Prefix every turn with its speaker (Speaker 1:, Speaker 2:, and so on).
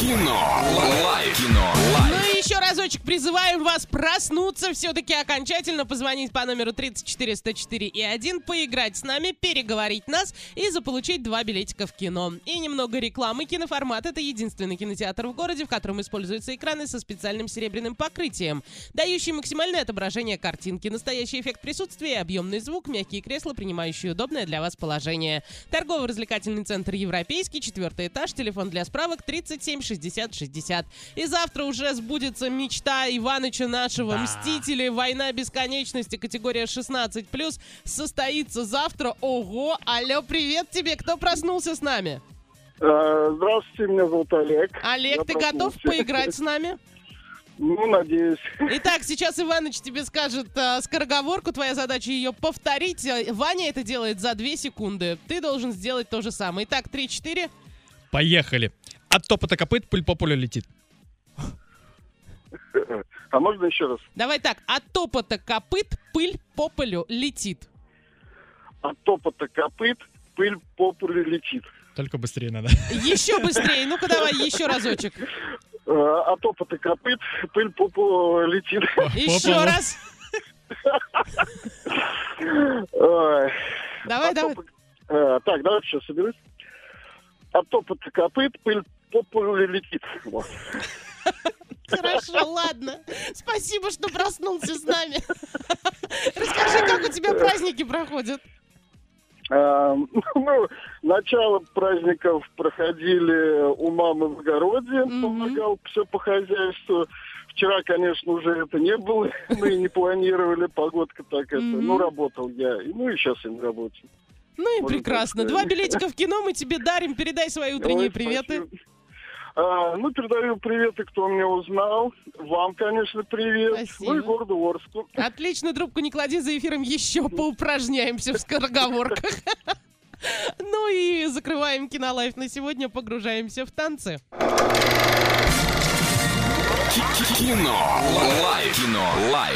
Speaker 1: Кино. Лайф. Кино.
Speaker 2: Разочек призываем вас проснуться, все-таки окончательно позвонить по номеру 34 104 и 1, поиграть с нами, переговорить нас и заполучить два билетика в кино. И немного рекламы. Киноформат — это единственный кинотеатр в городе, в котором используются экраны со специальным серебряным покрытием, дающий максимальное отображение картинки, настоящий эффект присутствия, объемный звук, мягкие кресла, принимающие удобное для вас положение. Торгово-развлекательный центр «Европейский», четвертый этаж, телефон для справок 37 60 60. И завтра уже сбудется мечта Иваныча нашего, Мстители, Война бесконечности, категория 16+, состоится завтра. Ого, алло, привет тебе, кто проснулся с нами?
Speaker 3: Э, Здравствуйте, меня зовут Олег.
Speaker 2: Олег,
Speaker 3: Я
Speaker 2: ты готов поиграть с нами?
Speaker 3: Ну, надеюсь.
Speaker 2: Итак, сейчас Иваныч тебе скажет э, скороговорку, твоя задача ее повторить. Э, Ваня это делает за 2 секунды. Ты должен сделать то же самое. Итак, 3-4.
Speaker 4: Поехали. От топота копыт пыль по полю летит.
Speaker 3: А можно еще раз?
Speaker 2: Давай так, от топота копыт пыль по полю летит.
Speaker 3: От топота копыт пыль по полю летит.
Speaker 4: Только быстрее надо.
Speaker 2: Еще быстрее. Ну-ка давай еще разочек.
Speaker 3: Э, От топота копыт пыль по полу летит.
Speaker 2: Еще раз. Давай, давай.
Speaker 3: э, Так, давайте сейчас соберусь. От топота копыт пыль по полю летит.
Speaker 2: Хорошо, ладно. Спасибо, что проснулся с нами. Расскажи, как у тебя праздники проходят.
Speaker 3: Э, Ну, начало праздников проходили у мамы в огороде, помогал все по хозяйству. Вчера, конечно, уже это не было, мы не планировали, погодка так это. Ну, работал я, ну и сейчас я на работе.
Speaker 2: Ну и прекрасно. Два билетика в кино мы тебе дарим. Передай свои утренние
Speaker 3: Ой,
Speaker 2: приветы.
Speaker 3: спасибо. А, ну, передаю приветы, кто меня узнал. Вам, конечно, привет.
Speaker 2: Спасибо.
Speaker 3: Ну и городу Орску.
Speaker 2: Отлично, трубку не клади, за эфиром еще поупражняемся в скороговорках. Ну и закрываем кинолайф на сегодня, погружаемся в танцы.
Speaker 1: Кино. Лайф. Кино. Лайф.